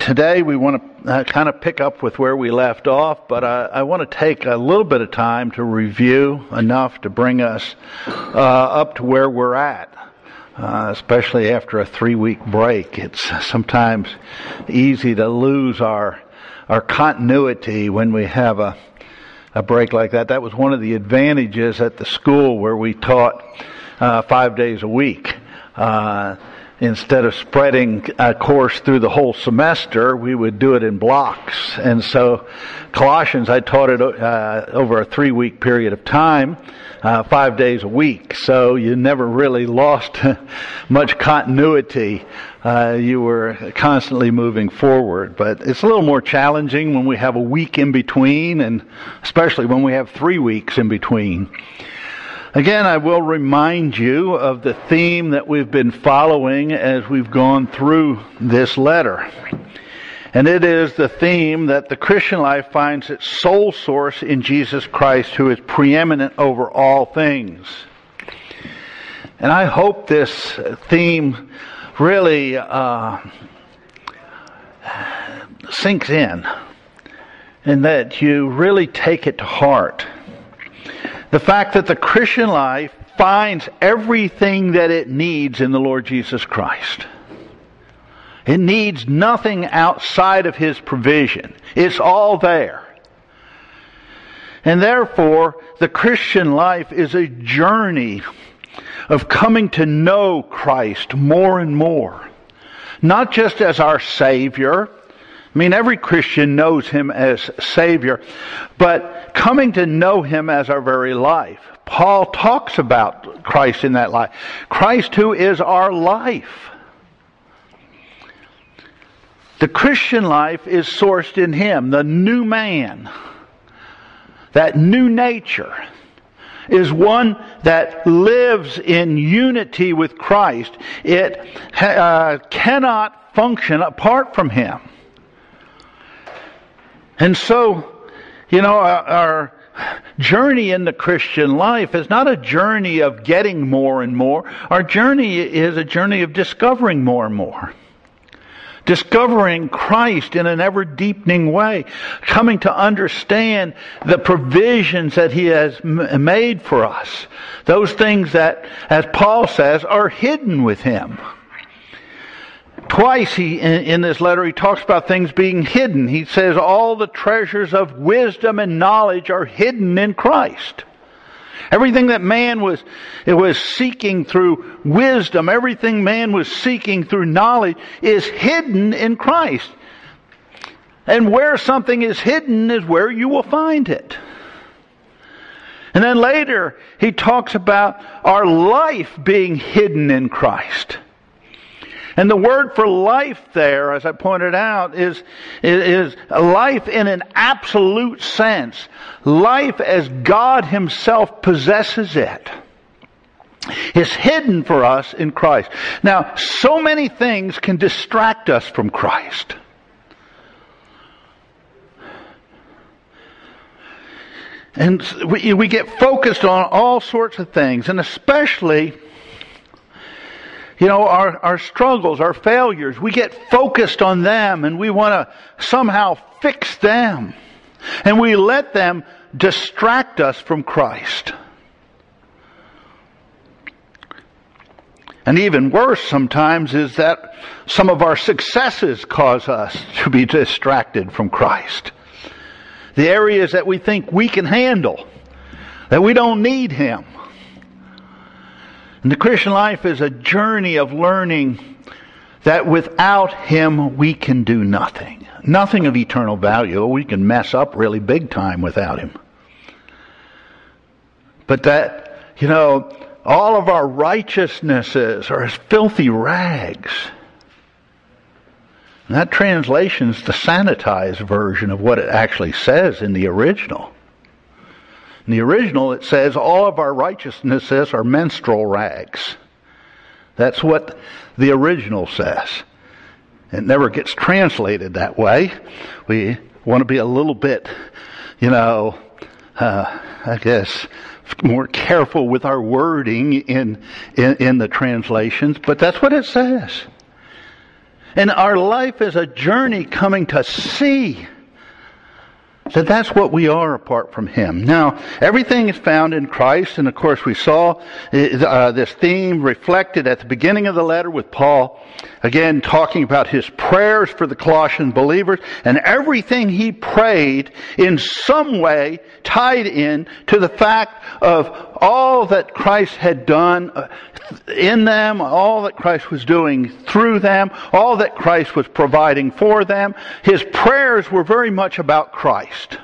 Today we want to uh, kind of pick up with where we left off, but I, I, want to take a little bit of time to review enough to bring us uh, up to where we're at. Uh, especially after a three week break, it's sometimes easy to lose our our continuity when we have a a break like that. That was one of the advantages at the school where we taught uh, five days a week uh, instead of spreading a course through the whole semester, we would do it in blocks. And so Colossians, I taught it uh, over a three week period of time, uh, five days a week. So you never really lost much continuity. Uh, you were constantly moving forward. But it's a little more challenging when we have a week in between, and especially when we have three weeks in between. Again, I will remind you of the theme that we've been following as we've gone through this letter. And it is the theme that the Christian life finds its sole source in Jesus Christ, who is preeminent over all things. And I hope this theme really uh, sinks in and that you really take it to heart the fact that the Christian life finds everything that it needs in the Lord Jesus Christ. It needs nothing outside of His provision. It's all there. And therefore, the Christian life is a journey of coming to know Christ more and more. Not just as our Savior, I mean, every Christian knows Him as Savior, but coming to know Him as our very life. Paul talks about Christ in that life. Christ who is our life. The Christian life is sourced in Him, the new man. That new nature is one that lives in unity with Christ. It uh, cannot function apart from Him. And so, you know, our, our journey in the Christian life is not a journey of getting more and more. Our journey is a journey of discovering more and more. Discovering Christ in an ever deepening way. Coming to understand the provisions that He has made for us. Those things that, as Paul says, are hidden with Him. Twice he, in, in, this letter, he talks about things being hidden. He says all the treasures of wisdom and knowledge are hidden in Christ. Everything that man was, it was seeking through wisdom, everything man was seeking through knowledge is hidden in Christ. And where something is hidden is where you will find it. And then later, he talks about our life being hidden in Christ. And the word for life there, as I pointed out, is, is, life in an absolute sense. Life as God Himself possesses it. Is hidden for us in Christ. Now, so many things can distract us from Christ. And we, we get focused on all sorts of things, and especially you know, our, our struggles, our failures, we get focused on them and we want to somehow fix them. And we let them distract us from Christ. And even worse sometimes is that some of our successes cause us to be distracted from Christ. The areas that we think we can handle, that we don't need Him. And the Christian life is a journey of learning that without Him we can do nothing. Nothing of eternal value. We can mess up really big time without Him. But that, you know, all of our righteousnesses are as filthy rags. And that translation's the sanitized version of what it actually says in the original. In the original, it says, all of our righteousnesses are menstrual rags. That's what the original says. It never gets translated that way. We want to be a little bit, you know, uh, I guess, more careful with our wording in, in, in the translations, but that's what it says. And our life is a journey coming to see that that's what we are apart from Him. Now, everything is found in Christ, and of course we saw uh, this theme reflected at the beginning of the letter with Paul, again talking about his prayers for the Colossian believers, and everything he prayed in some way tied in to the fact of all that Christ had done uh, in them, all that Christ was doing through them, all that Christ was providing for them. His prayers were very much about Christ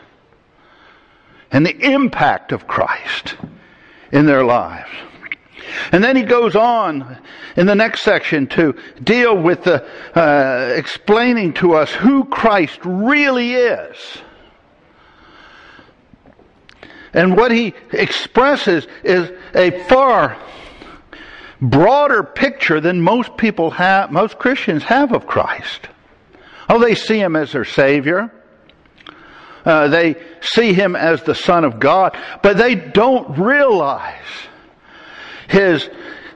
and the impact of Christ in their lives. And then he goes on in the next section to deal with the, uh, explaining to us who Christ really is. And what he expresses is a far broader picture than most people have, most Christians have of Christ. Oh, they see him as their Savior. Uh, they see him as the Son of God, but they don't realize his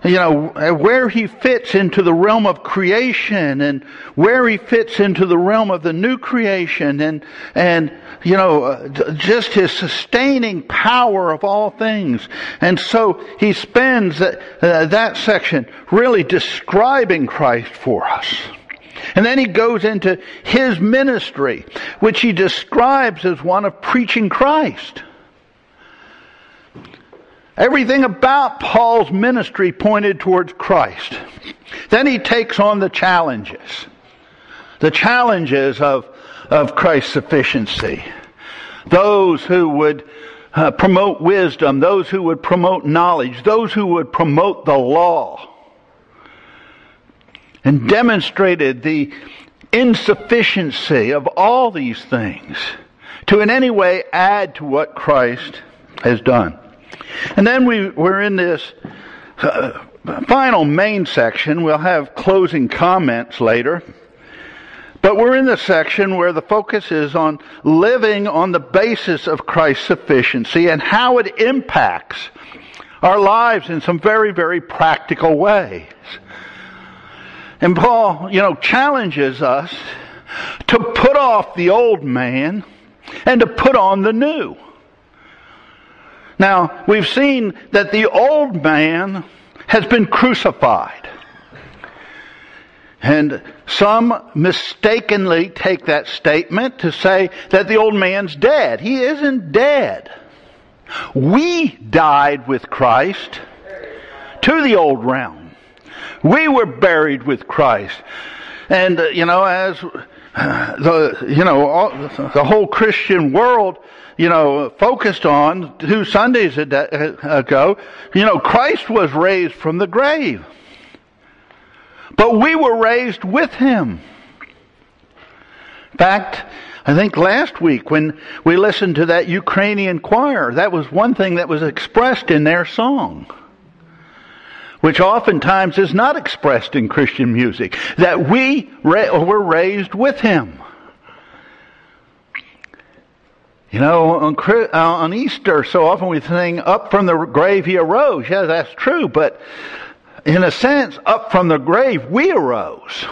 you know, where he fits into the realm of creation and where he fits into the realm of the new creation and, and, you know, uh, just his sustaining power of all things. And so he spends that, uh, that section really describing Christ for us. And then he goes into his ministry, which he describes as one of preaching Christ. Everything about Paul's ministry pointed towards Christ. Then he takes on the challenges. The challenges of, of Christ's sufficiency. Those who would uh, promote wisdom, those who would promote knowledge, those who would promote the law. And demonstrated the insufficiency of all these things to in any way add to what Christ has done. And then we, we're in this uh, final main section. We'll have closing comments later. But we're in the section where the focus is on living on the basis of Christ's sufficiency and how it impacts our lives in some very, very practical ways. And Paul, you know, challenges us to put off the old man and to put on the new. Now, we've seen that the old man has been crucified. And some mistakenly take that statement to say that the old man's dead. He isn't dead. We died with Christ to the old realm. We were buried with Christ. And, uh, you know, as the, you know, all, the whole Christian world you know, focused on two Sundays uh, ago, you know, Christ was raised from the grave. But we were raised with him. In fact, I think last week when we listened to that Ukrainian choir, that was one thing that was expressed in their song. Which oftentimes is not expressed in Christian music. That we were raised with him. You know, on, uh, on Easter, so often we sing, up from the grave he arose. Yeah, that's true, but in a sense, up from the grave we arose.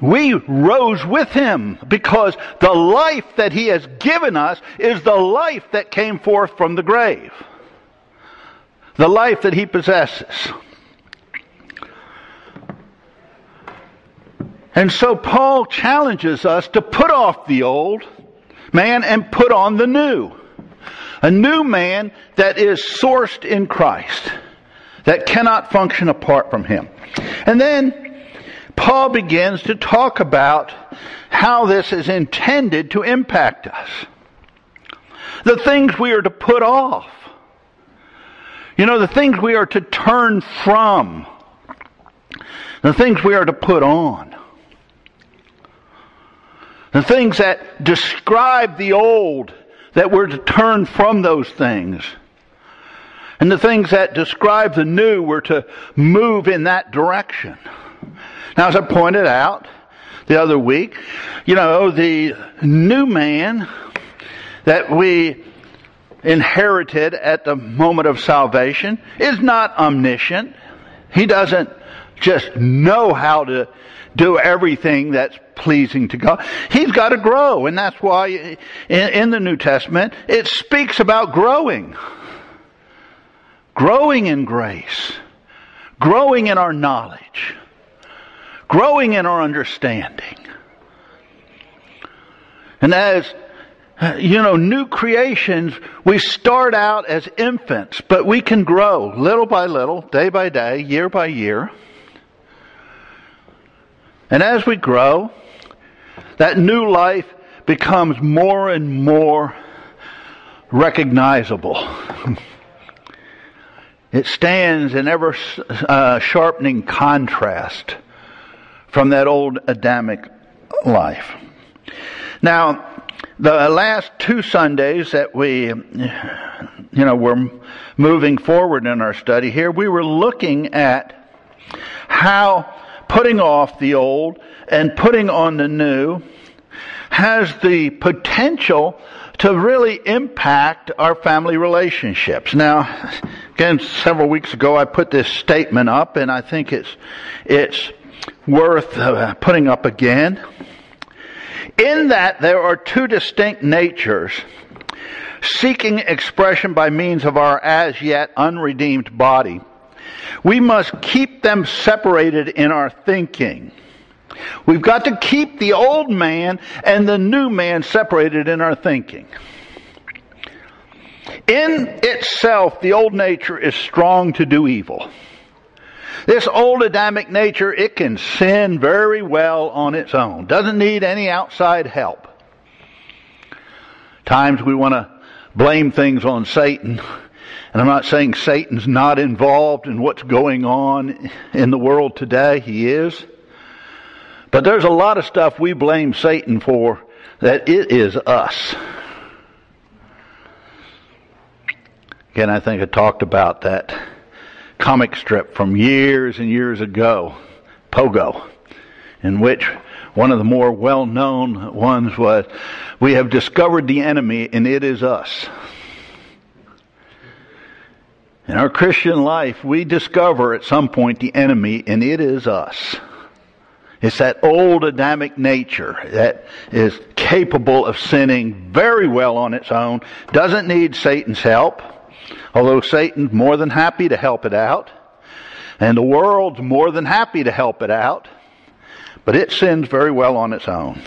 We rose with him because the life that he has given us is the life that came forth from the grave. The life that he possesses. And so Paul challenges us to put off the old man and put on the new. A new man that is sourced in Christ, that cannot function apart from him. And then Paul begins to talk about how this is intended to impact us. The things we are to put off. You know, the things we are to turn from. The things we are to put on. The things that describe the old, that we're to turn from those things. And the things that describe the new, we're to move in that direction. Now, as I pointed out the other week, you know, the new man that we inherited at the moment of salvation is not omniscient. He doesn't just know how to do everything that's pleasing to God. He's got to grow, and that's why in, the New Testament it speaks about growing. Growing in grace. Growing in our knowledge. Growing in our understanding. And as you know, new creations, we start out as infants, but we can grow little by little, day by day, year by year. And as we grow, that new life becomes more and more recognizable. it stands in ever uh, sharpening contrast from that old Adamic life. Now, the last two Sundays that we, you know, were moving forward in our study here, we were looking at how putting off the old and putting on the new has the potential to really impact our family relationships. Now, again, several weeks ago I put this statement up and I think it's, it's worth uh, putting up again. In that there are two distinct natures seeking expression by means of our as yet unredeemed body. We must keep them separated in our thinking. We've got to keep the old man and the new man separated in our thinking. In itself, the old nature is strong to do evil. This old Adamic nature, it can sin very well on its own. Doesn't need any outside help. Times we want to blame things on Satan and I'm not saying Satan's not involved in what's going on in the world today. He is. But there's a lot of stuff we blame Satan for that it is us. Again, I think I talked about that comic strip from years and years ago, Pogo, in which one of the more well-known ones was, we have discovered the enemy and it is us. In our Christian life, we discover at some point the enemy, and it is us. It's that old Adamic nature that is capable of sinning very well on its own, doesn't need Satan's help, although Satan's more than happy to help it out, and the world's more than happy to help it out, but it sins very well on its own.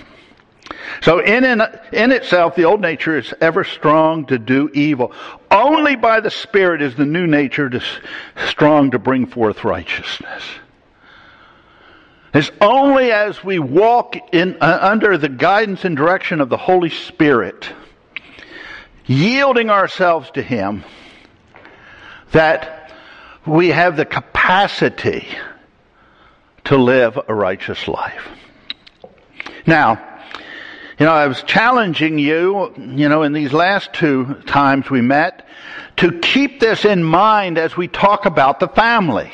So in, in, in itself, the old nature is ever strong to do evil. Only by the Spirit is the new nature to, strong to bring forth righteousness. It's only as we walk in, uh, under the guidance and direction of the Holy Spirit, yielding ourselves to Him, that we have the capacity to live a righteous life. Now, you know, I was challenging you, you know, in these last two times we met, to keep this in mind as we talk about the family.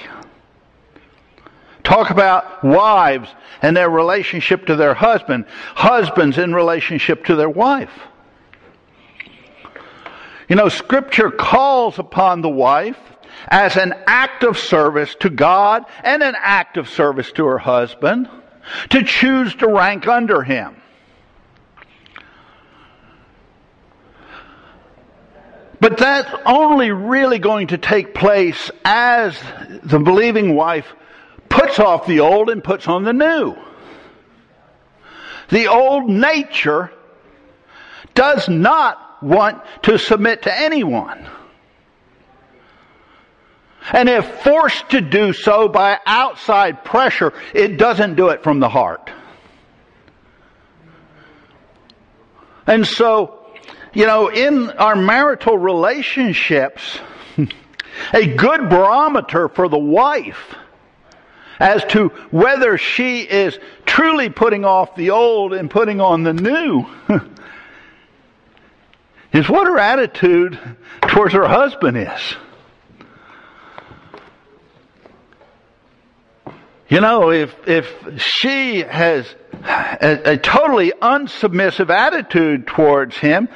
Talk about wives and their relationship to their husband, husbands in relationship to their wife. You know, scripture calls upon the wife as an act of service to God and an act of service to her husband to choose to rank under him. But that's only really going to take place as the believing wife puts off the old and puts on the new. The old nature does not want to submit to anyone. And if forced to do so by outside pressure, it doesn't do it from the heart. And so you know, in our marital relationships, a good barometer for the wife as to whether she is truly putting off the old and putting on the new is what her attitude towards her husband is. You know, if, if she has a, a, totally unsubmissive attitude towards him,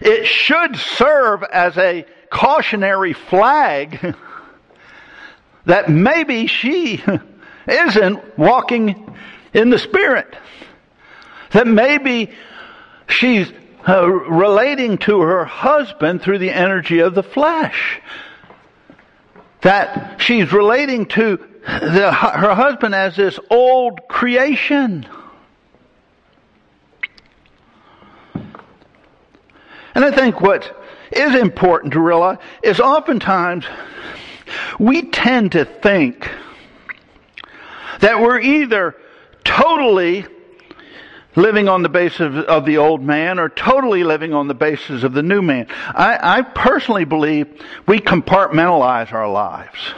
it should serve as a cautionary flag that maybe she isn't walking in the Spirit. That maybe she's uh, relating to her husband through the energy of the flesh. That she's relating to the, her husband as this old creation. And I think what is important to realize is oftentimes we tend to think that we're either totally living on the basis of, of, the old man or totally living on the basis of the new man. I, I personally believe we compartmentalize our lives.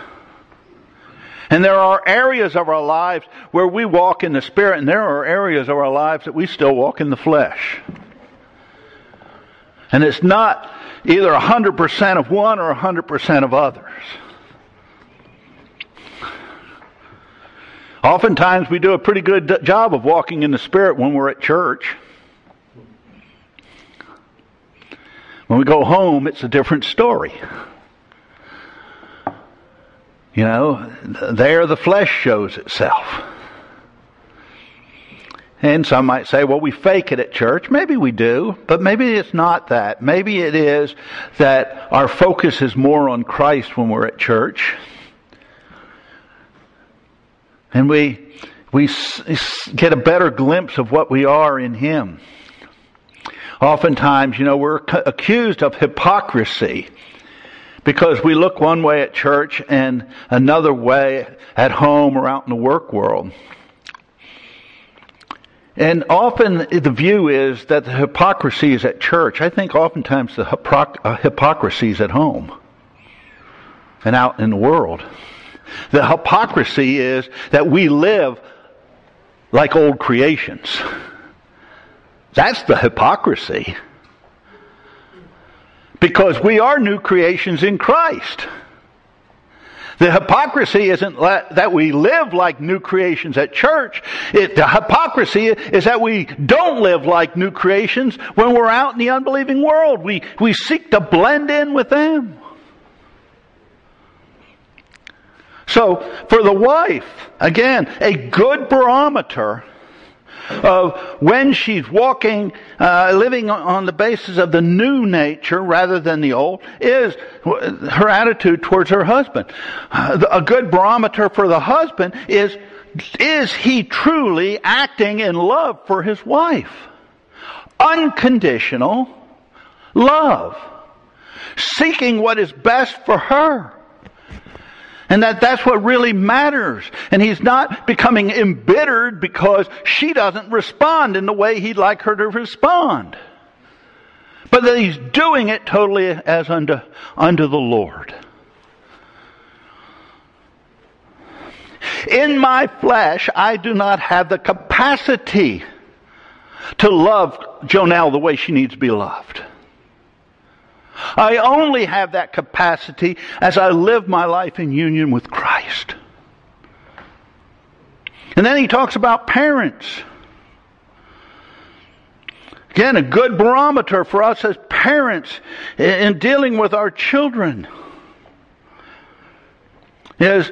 And there are areas of our lives where we walk in the Spirit, and there are areas of our lives that we still walk in the flesh. And it's not either 100% of one or 100% of others. Oftentimes we do a pretty good job of walking in the Spirit when we're at church. When we go home, it's a different story. You know, there the flesh shows itself. And some might say, well, we fake it at church. Maybe we do, but maybe it's not that. Maybe it is that our focus is more on Christ when we're at church and we we get a better glimpse of what we are in Him. Oftentimes, you know, we're accused of hypocrisy because we look one way at church and another way at home or out in the work world. And often the view is that the hypocrisy is at church. I think oftentimes the uh, hypocrisy is at home and out in the world. The hypocrisy is that we live like old creations. That's the hypocrisy. Because we are new creations in Christ. The hypocrisy isn't that we live like new creations at church. It, the hypocrisy is that we don't live like new creations when we're out in the unbelieving world. We, we seek to blend in with them. So, for the wife, again, a good barometer of when she's walking, uh, living on the basis of the new nature rather than the old, is her attitude towards her husband. Uh, a good barometer for the husband is, is he truly acting in love for his wife? Unconditional love. Seeking what is best for her. And that that's what really matters. And he's not becoming embittered because she doesn't respond in the way he'd like her to respond. But that he's doing it totally as unto, unto the Lord. In my flesh, I do not have the capacity to love Jonelle the way she needs to be loved. I only have that capacity as I live my life in union with Christ. And then he talks about parents. Again, a good barometer for us as parents in dealing with our children is,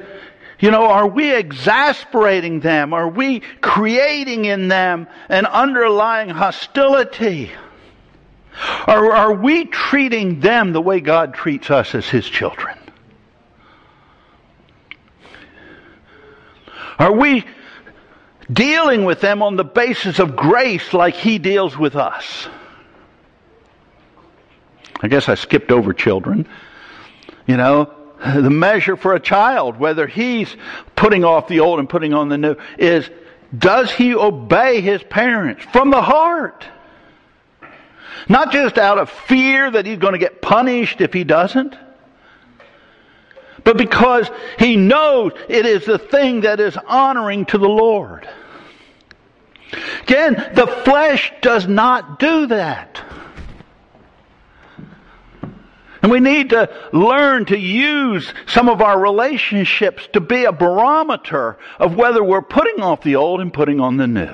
you know, are we exasperating them? Are we creating in them an underlying hostility? Or are we treating them the way God treats us as His children? Are we dealing with them on the basis of grace like He deals with us? I guess I skipped over children. You know, the measure for a child, whether he's putting off the old and putting on the new, is does he obey his parents from the heart? Not just out of fear that he's going to get punished if he doesn't, but because he knows it is the thing that is honoring to the Lord. Again, the flesh does not do that. And we need to learn to use some of our relationships to be a barometer of whether we're putting off the old and putting on the new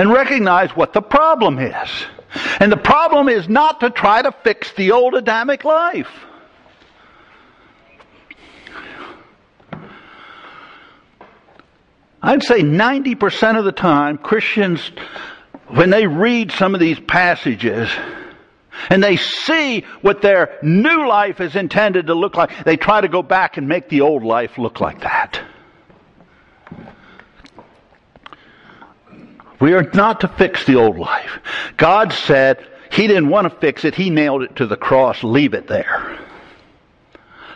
and recognize what the problem is. And the problem is not to try to fix the old Adamic life. I'd say 90% of the time, Christians, when they read some of these passages, and they see what their new life is intended to look like, they try to go back and make the old life look like that. We are not to fix the old life. God said He didn't want to fix it. He nailed it to the cross. Leave it there.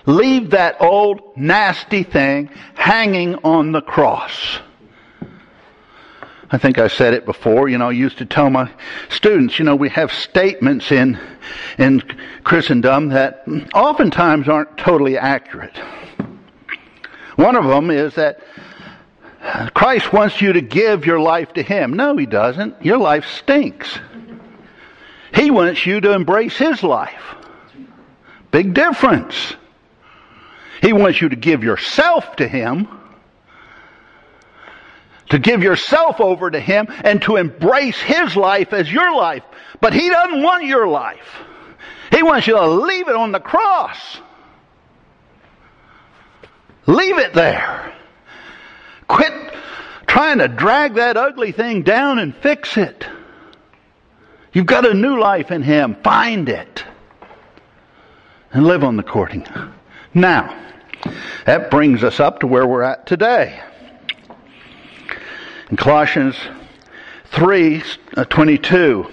Leave that old nasty thing hanging on the cross. I think I said it before, you know, I used to tell my students, you know, we have statements in, in Christendom that oftentimes aren't totally accurate. One of them is that Christ wants you to give your life to Him. No, He doesn't. Your life stinks. He wants you to embrace His life. Big difference. He wants you to give yourself to Him, to give yourself over to Him, and to embrace His life as your life. But He doesn't want your life. He wants you to leave it on the cross. Leave it there. Quit trying to drag that ugly thing down and fix it. You've got a new life in Him. Find it. And live on the courting. Now, that brings us up to where we're at today. In Colossians 3 uh, 22.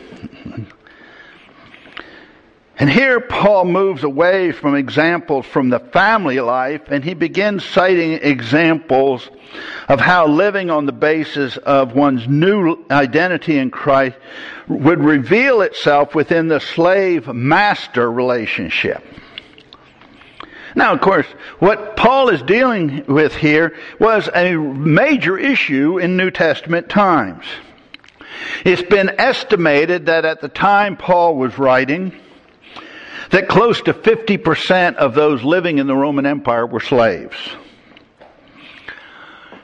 And here Paul moves away from examples from the family life and he begins citing examples of how living on the basis of one's new identity in Christ would reveal itself within the slave master relationship. Now, of course, what Paul is dealing with here was a major issue in New Testament times. It's been estimated that at the time Paul was writing, that close to 50% of those living in the Roman Empire were slaves.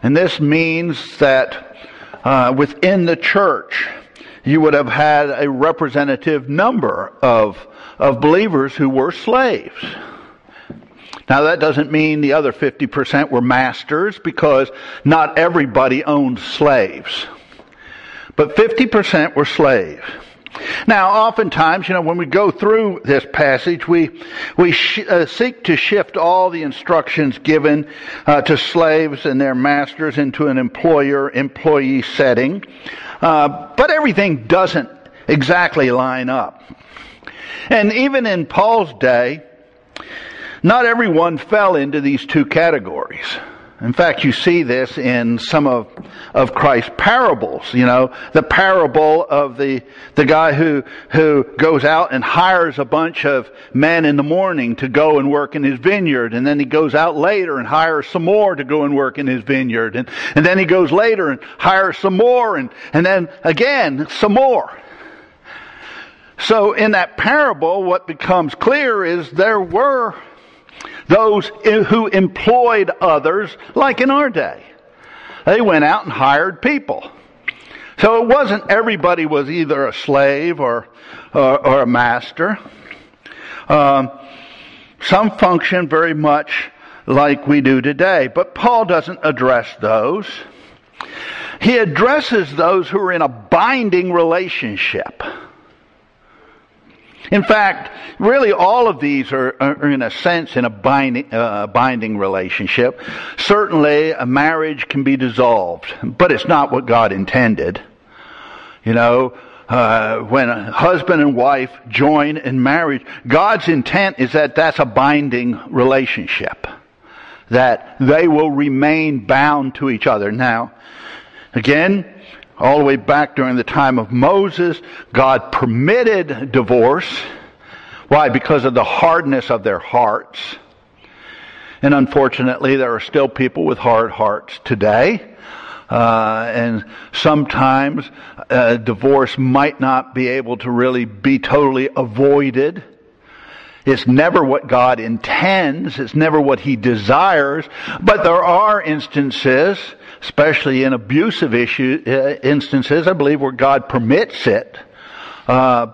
And this means that uh, within the church, you would have had a representative number of, of believers who were slaves. Now that doesn't mean the other 50% were masters because not everybody owned slaves. But 50% were slaves. Now, oftentimes, you know, when we go through this passage, we we sh- uh, seek to shift all the instructions given uh, to slaves and their masters into an employer-employee setting, uh, but everything doesn't exactly line up. And even in Paul's day, not everyone fell into these two categories. In fact, you see this in some of, of Christ's parables. You know, the parable of the, the guy who, who goes out and hires a bunch of men in the morning to go and work in his vineyard. And then he goes out later and hires some more to go and work in his vineyard. And, and then he goes later and hires some more and, and then again, some more. So in that parable, what becomes clear is there were those who employed others, like in our day. They went out and hired people. So it wasn't everybody was either a slave or, or, or a master. Um, some function very much like we do today, but Paul doesn't address those. He addresses those who are in a binding relationship. In fact, really all of these are, are in a sense in a binding, uh, binding relationship. Certainly a marriage can be dissolved, but it's not what God intended. You know, uh, when a husband and wife join in marriage, God's intent is that that's a binding relationship. That they will remain bound to each other. Now, again, all the way back during the time of Moses, God permitted divorce. Why? Because of the hardness of their hearts. And unfortunately, there are still people with hard hearts today. Uh, and sometimes uh, divorce might not be able to really be totally avoided. It's never what God intends. It's never what He desires. But there are instances especially in abusive issue, uh, instances, I believe, where God permits it. Uh,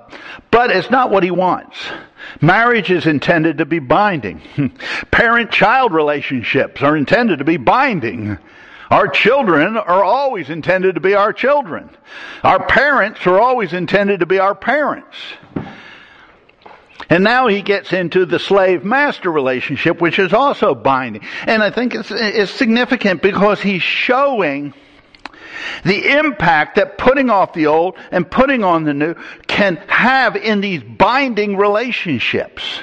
but it's not what he wants. Marriage is intended to be binding. Parent-child relationships are intended to be binding. Our children are always intended to be our children. Our parents are always intended to be our parents. And now he gets into the slave master relationship, which is also binding. And I think it's, it's significant because he's showing the impact that putting off the old and putting on the new can have in these binding relationships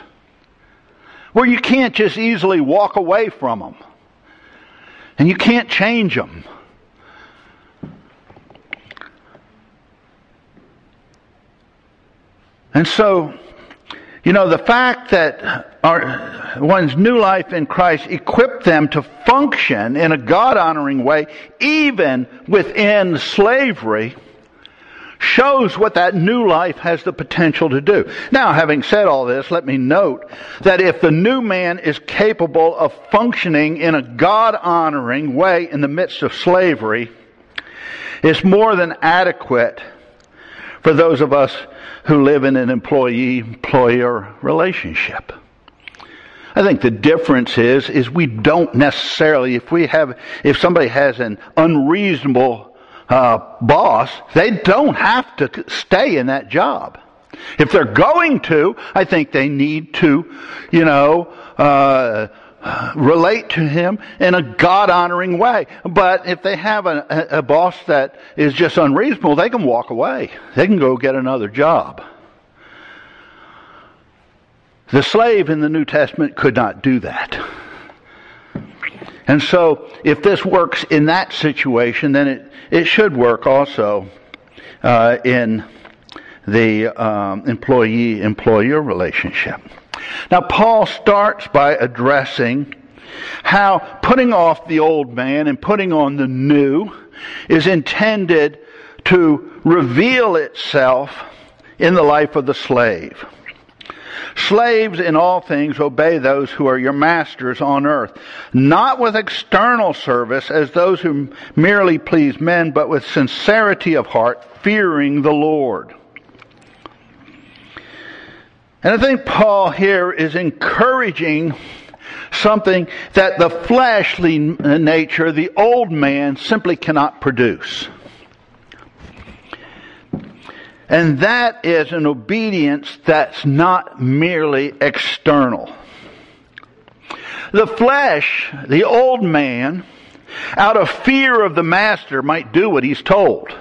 where you can't just easily walk away from them and you can't change them. And so, you know, the fact that our, one's new life in Christ equipped them to function in a God honoring way, even within slavery, shows what that new life has the potential to do. Now, having said all this, let me note that if the new man is capable of functioning in a God honoring way in the midst of slavery, it's more than adequate for those of us who live in an employee employer relationship. I think the difference is is we don't necessarily if we have if somebody has an unreasonable uh, boss, they don't have to stay in that job. If they're going to, I think they need to, you know, uh, relate to him in a God honoring way. But if they have a, a boss that is just unreasonable, they can walk away. They can go get another job. The slave in the New Testament could not do that. And so, if this works in that situation, then it, it should work also uh, in the um, employee employer relationship. Now, Paul starts by addressing how putting off the old man and putting on the new is intended to reveal itself in the life of the slave. Slaves in all things obey those who are your masters on earth, not with external service as those who merely please men, but with sincerity of heart, fearing the Lord. And I think Paul here is encouraging something that the fleshly nature, the old man, simply cannot produce. And that is an obedience that's not merely external. The flesh, the old man, out of fear of the master, might do what he's told.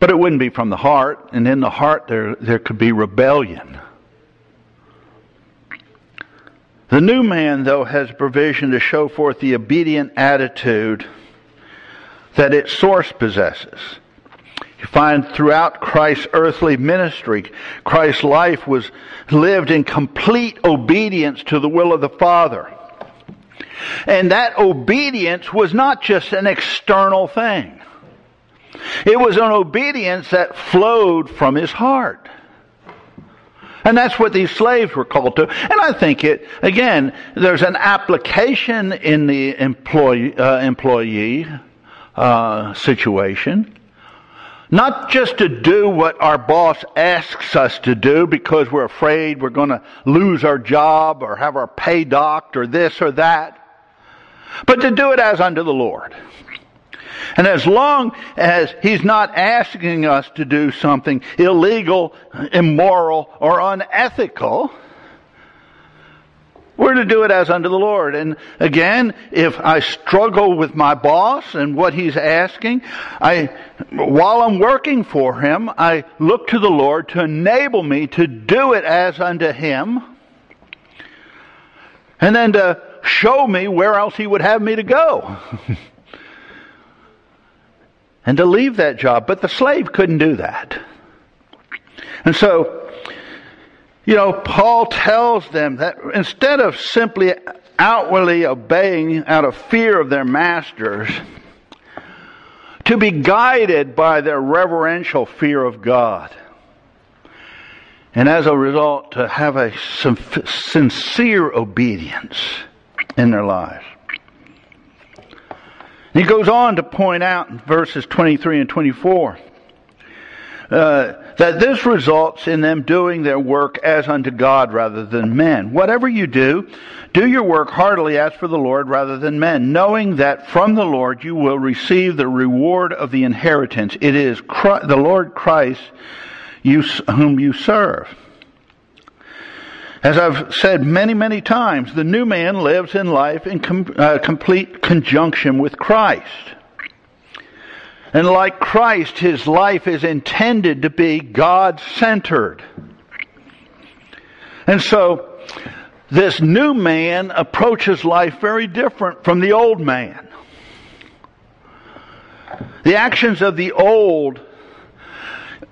But it wouldn't be from the heart, and in the heart there, there could be rebellion. The new man, though, has provision to show forth the obedient attitude that its source possesses. You find throughout Christ's earthly ministry, Christ's life was lived in complete obedience to the will of the Father. And that obedience was not just an external thing. It was an obedience that flowed from his heart. And that's what these slaves were called to. And I think it, again, there's an application in the employee, uh, employee uh, situation. Not just to do what our boss asks us to do because we're afraid we're going to lose our job or have our pay docked or this or that, but to do it as unto the Lord. And as long as He's not asking us to do something illegal, immoral, or unethical, we're to do it as unto the Lord. And again, if I struggle with my boss and what he's asking, I, while I'm working for him, I look to the Lord to enable me to do it as unto him. And then to show me where else he would have me to go. and to leave that job. But the slave couldn't do that. And so, you know, Paul tells them that instead of simply outwardly obeying out of fear of their masters, to be guided by their reverential fear of God. And as a result, to have a sincere obedience in their lives. He goes on to point out in verses 23 and 24 uh, that this results in them doing their work as unto God rather than men. Whatever you do, do your work heartily as for the Lord rather than men, knowing that from the Lord you will receive the reward of the inheritance. It is Christ, the Lord Christ you, whom you serve. As I've said many, many times, the new man lives in life in com- uh, complete conjunction with Christ. And like Christ, his life is intended to be God centered. And so, this new man approaches life very different from the old man. The actions of the old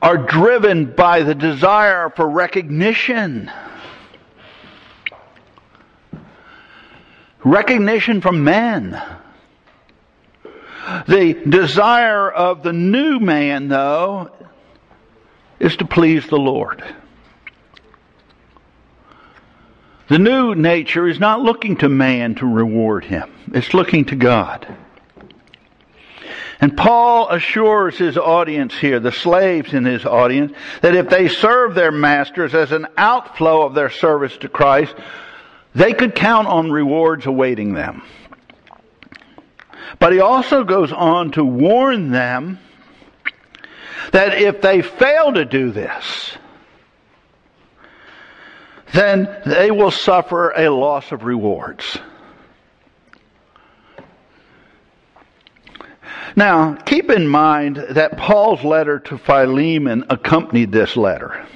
are driven by the desire for recognition. Recognition from men. The desire of the new man, though, is to please the Lord. The new nature is not looking to man to reward him. It's looking to God. And Paul assures his audience here, the slaves in his audience, that if they serve their masters as an outflow of their service to Christ, they could count on rewards awaiting them. But he also goes on to warn them that if they fail to do this, then they will suffer a loss of rewards. Now, keep in mind that Paul's letter to Philemon accompanied this letter.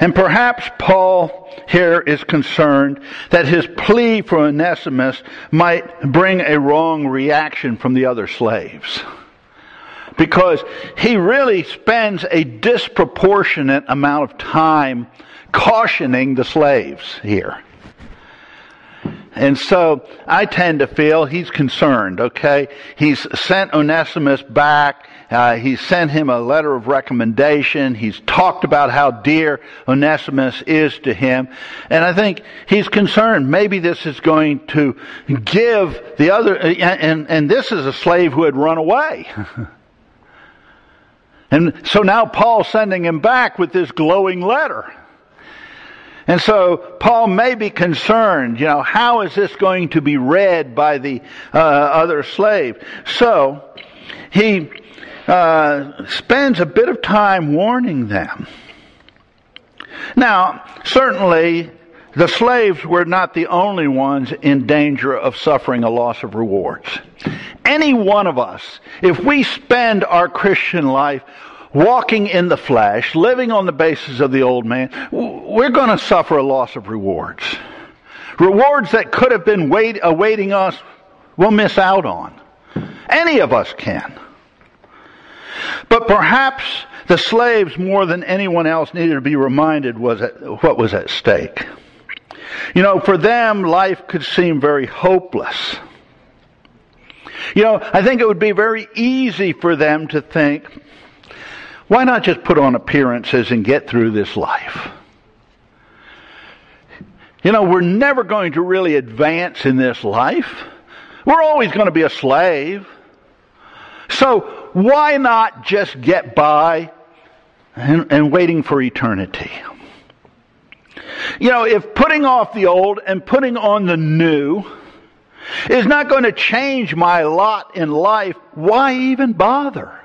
And perhaps Paul here is concerned that his plea for Onesimus might bring a wrong reaction from the other slaves. Because he really spends a disproportionate amount of time cautioning the slaves here. And so I tend to feel he's concerned, okay? He's sent Onesimus back. Uh, he sent him a letter of recommendation. He's talked about how dear Onesimus is to him. And I think he's concerned maybe this is going to give the other, and, and this is a slave who had run away. and so now Paul's sending him back with this glowing letter. And so Paul may be concerned, you know, how is this going to be read by the uh, other slave? So he uh, spends a bit of time warning them. Now, certainly the slaves were not the only ones in danger of suffering a loss of rewards. Any one of us, if we spend our Christian life walking in the flesh, living on the basis of the old man, we're going to suffer a loss of rewards. Rewards that could have been wait, awaiting us, we'll miss out on. Any of us can. But perhaps the slaves, more than anyone else, needed to be reminded was at, what was at stake. You know, for them, life could seem very hopeless. You know, I think it would be very easy for them to think, why not just put on appearances and get through this life? You know, we're never going to really advance in this life. We're always going to be a slave. So why not just get by and, and waiting for eternity? You know, if putting off the old and putting on the new is not going to change my lot in life, why even bother?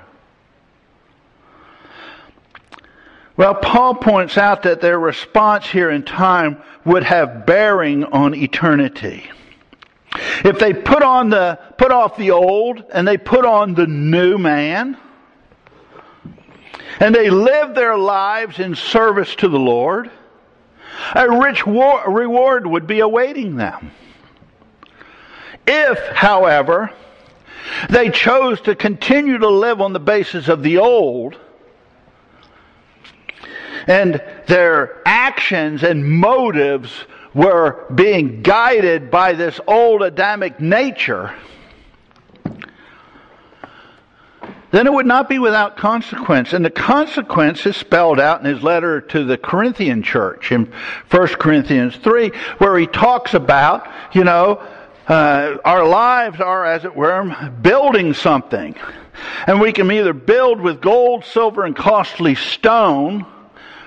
Well, Paul points out that their response here in time would have bearing on eternity. If they put on the, put off the old and they put on the new man, and they live their lives in service to the Lord, a rich war, reward would be awaiting them. If, however, they chose to continue to live on the basis of the old, and their actions and motives were being guided by this old Adamic nature, then it would not be without consequence. And the consequence is spelled out in his letter to the Corinthian church in 1 Corinthians 3, where he talks about, you know, uh, our lives are, as it were, building something. And we can either build with gold, silver, and costly stone,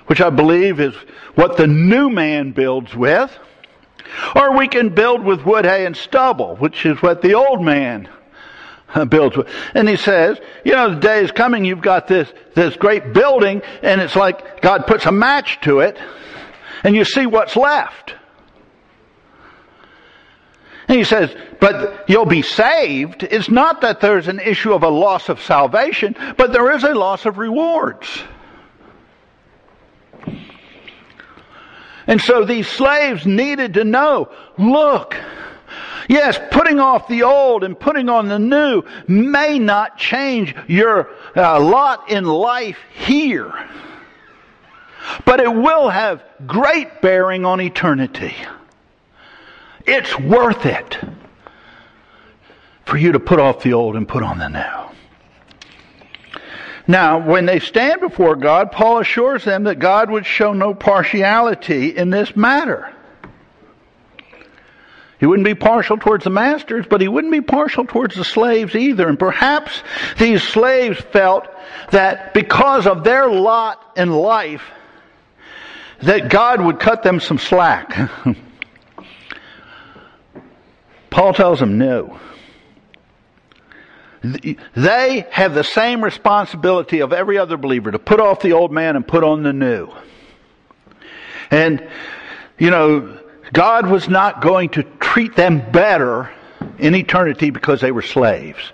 which I believe is what the new man builds with, or we can build with wood, hay, and stubble, which is what the old man uh, builds with. And he says, you know, the day is coming, you've got this, this great building, and it's like God puts a match to it, and you see what's left. And he says, but you'll be saved. It's not that there's an issue of a loss of salvation, but there is a loss of rewards. And so these slaves needed to know, look, yes, putting off the old and putting on the new may not change your uh, lot in life here, but it will have great bearing on eternity. It's worth it for you to put off the old and put on the new. Now, when they stand before God, Paul assures them that God would show no partiality in this matter. He wouldn't be partial towards the masters, but he wouldn't be partial towards the slaves either. And perhaps these slaves felt that because of their lot in life, that God would cut them some slack. Paul tells them no. They have the same responsibility of every other believer to put off the old man and put on the new. And, you know, God was not going to treat them better in eternity because they were slaves.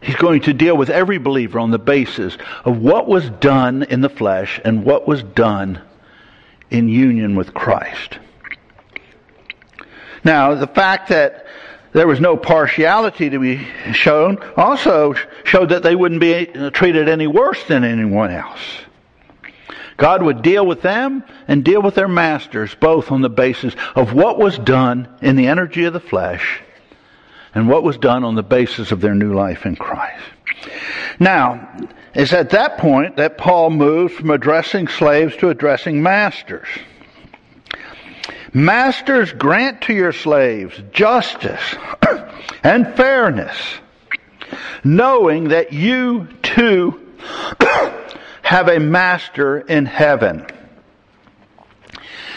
He's going to deal with every believer on the basis of what was done in the flesh and what was done in union with Christ. Now, the fact that there was no partiality to be shown also showed that they wouldn't be uh, treated any worse than anyone else. God would deal with them and deal with their masters both on the basis of what was done in the energy of the flesh and what was done on the basis of their new life in Christ. Now, it's at that point that Paul moves from addressing slaves to addressing masters. Masters, grant to your slaves justice and fairness, knowing that you too have a master in heaven.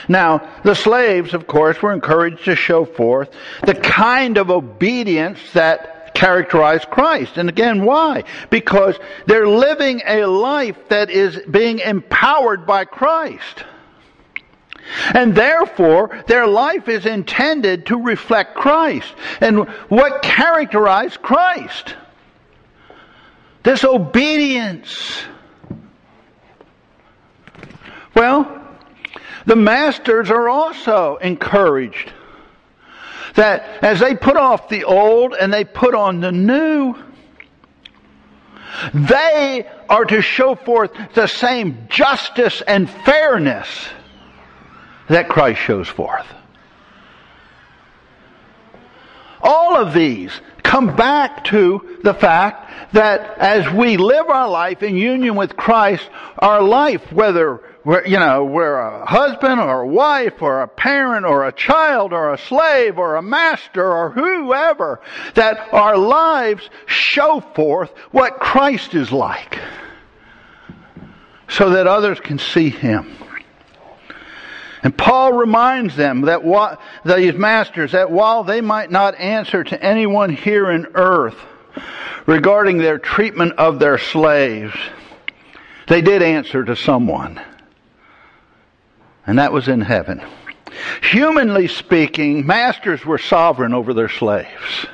Now, the slaves, of course, were encouraged to show forth the kind of obedience that characterized Christ. And again, why? Because they're living a life that is being empowered by Christ. And therefore, their life is intended to reflect Christ. And what characterized Christ? This obedience. Well, the masters are also encouraged that as they put off the old and they put on the new, they are to show forth the same justice and fairness that Christ shows forth. All of these come back to the fact that as we live our life in union with Christ, our life, whether we're, you know, we're a husband or a wife or a parent or a child or a slave or a master or whoever, that our lives show forth what Christ is like so that others can see Him. And Paul reminds them that what, these masters, that while they might not answer to anyone here in earth regarding their treatment of their slaves, they did answer to someone. And that was in heaven. Humanly speaking, masters were sovereign over their slaves.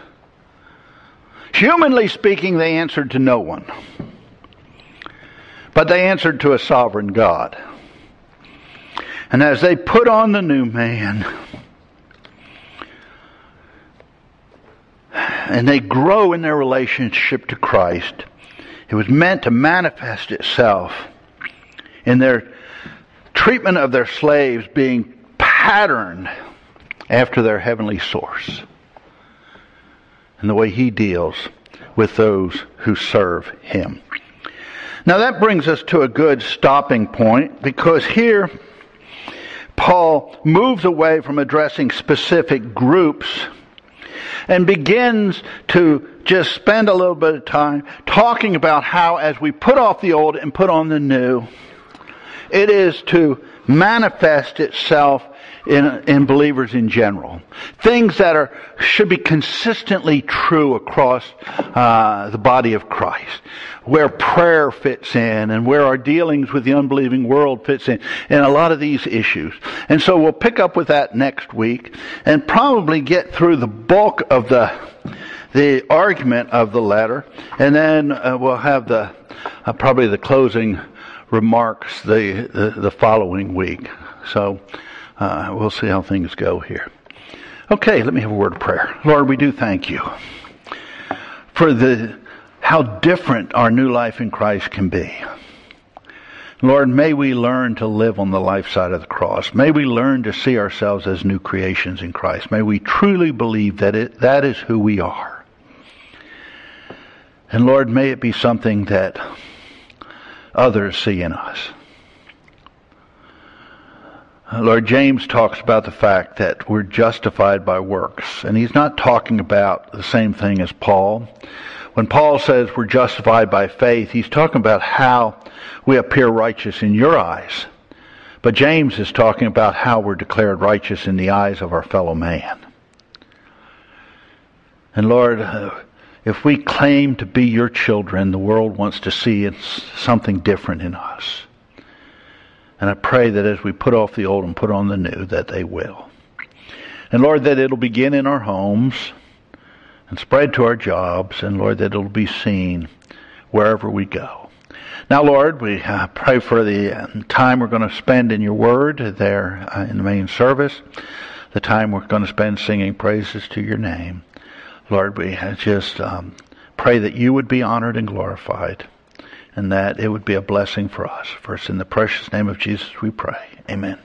Humanly speaking, they answered to no one. But they answered to a sovereign God. And as they put on the new man, and they grow in their relationship to Christ, it was meant to manifest itself in their treatment of their slaves being patterned after their heavenly source and the way he deals with those who serve him. Now that brings us to a good stopping point because here Paul moves away from addressing specific groups and begins to just spend a little bit of time talking about how as we put off the old and put on the new, it is to manifest itself in, in believers in general. Things that are should be consistently true across uh, the body of Christ, where prayer fits in, and where our dealings with the unbelieving world fits in, and a lot of these issues. And so we'll pick up with that next week, and probably get through the bulk of the the argument of the letter, and then uh, we'll have the uh, probably the closing remarks the, the, the following week. So uh, we'll see how things go here. Okay, let me have a word of prayer. Lord, we do thank you for the how different our new life in Christ can be. Lord, may we learn to live on the life side of the cross. May we learn to see ourselves as new creations in Christ. May we truly believe that it, that is who we are. And Lord, may it be something that others see in us. Lord James talks about the fact that we're justified by works, and he's not talking about the same thing as Paul. When Paul says we're justified by faith, he's talking about how we appear righteous in your eyes. But James is talking about how we're declared righteous in the eyes of our fellow man. And Lord, uh, if we claim to be your children, the world wants to see something different in us. And I pray that as we put off the old and put on the new, that they will. And Lord, that it'll begin in our homes and spread to our jobs, and Lord, that it'll be seen wherever we go. Now, Lord, we uh, pray for the uh, time we're going to spend in your word there uh, in the main service, the time we're going to spend singing praises to your name. Lord, we just um, pray that you would be honored and glorified and that it would be a blessing for us. For it's in the precious name of Jesus we pray. Amen.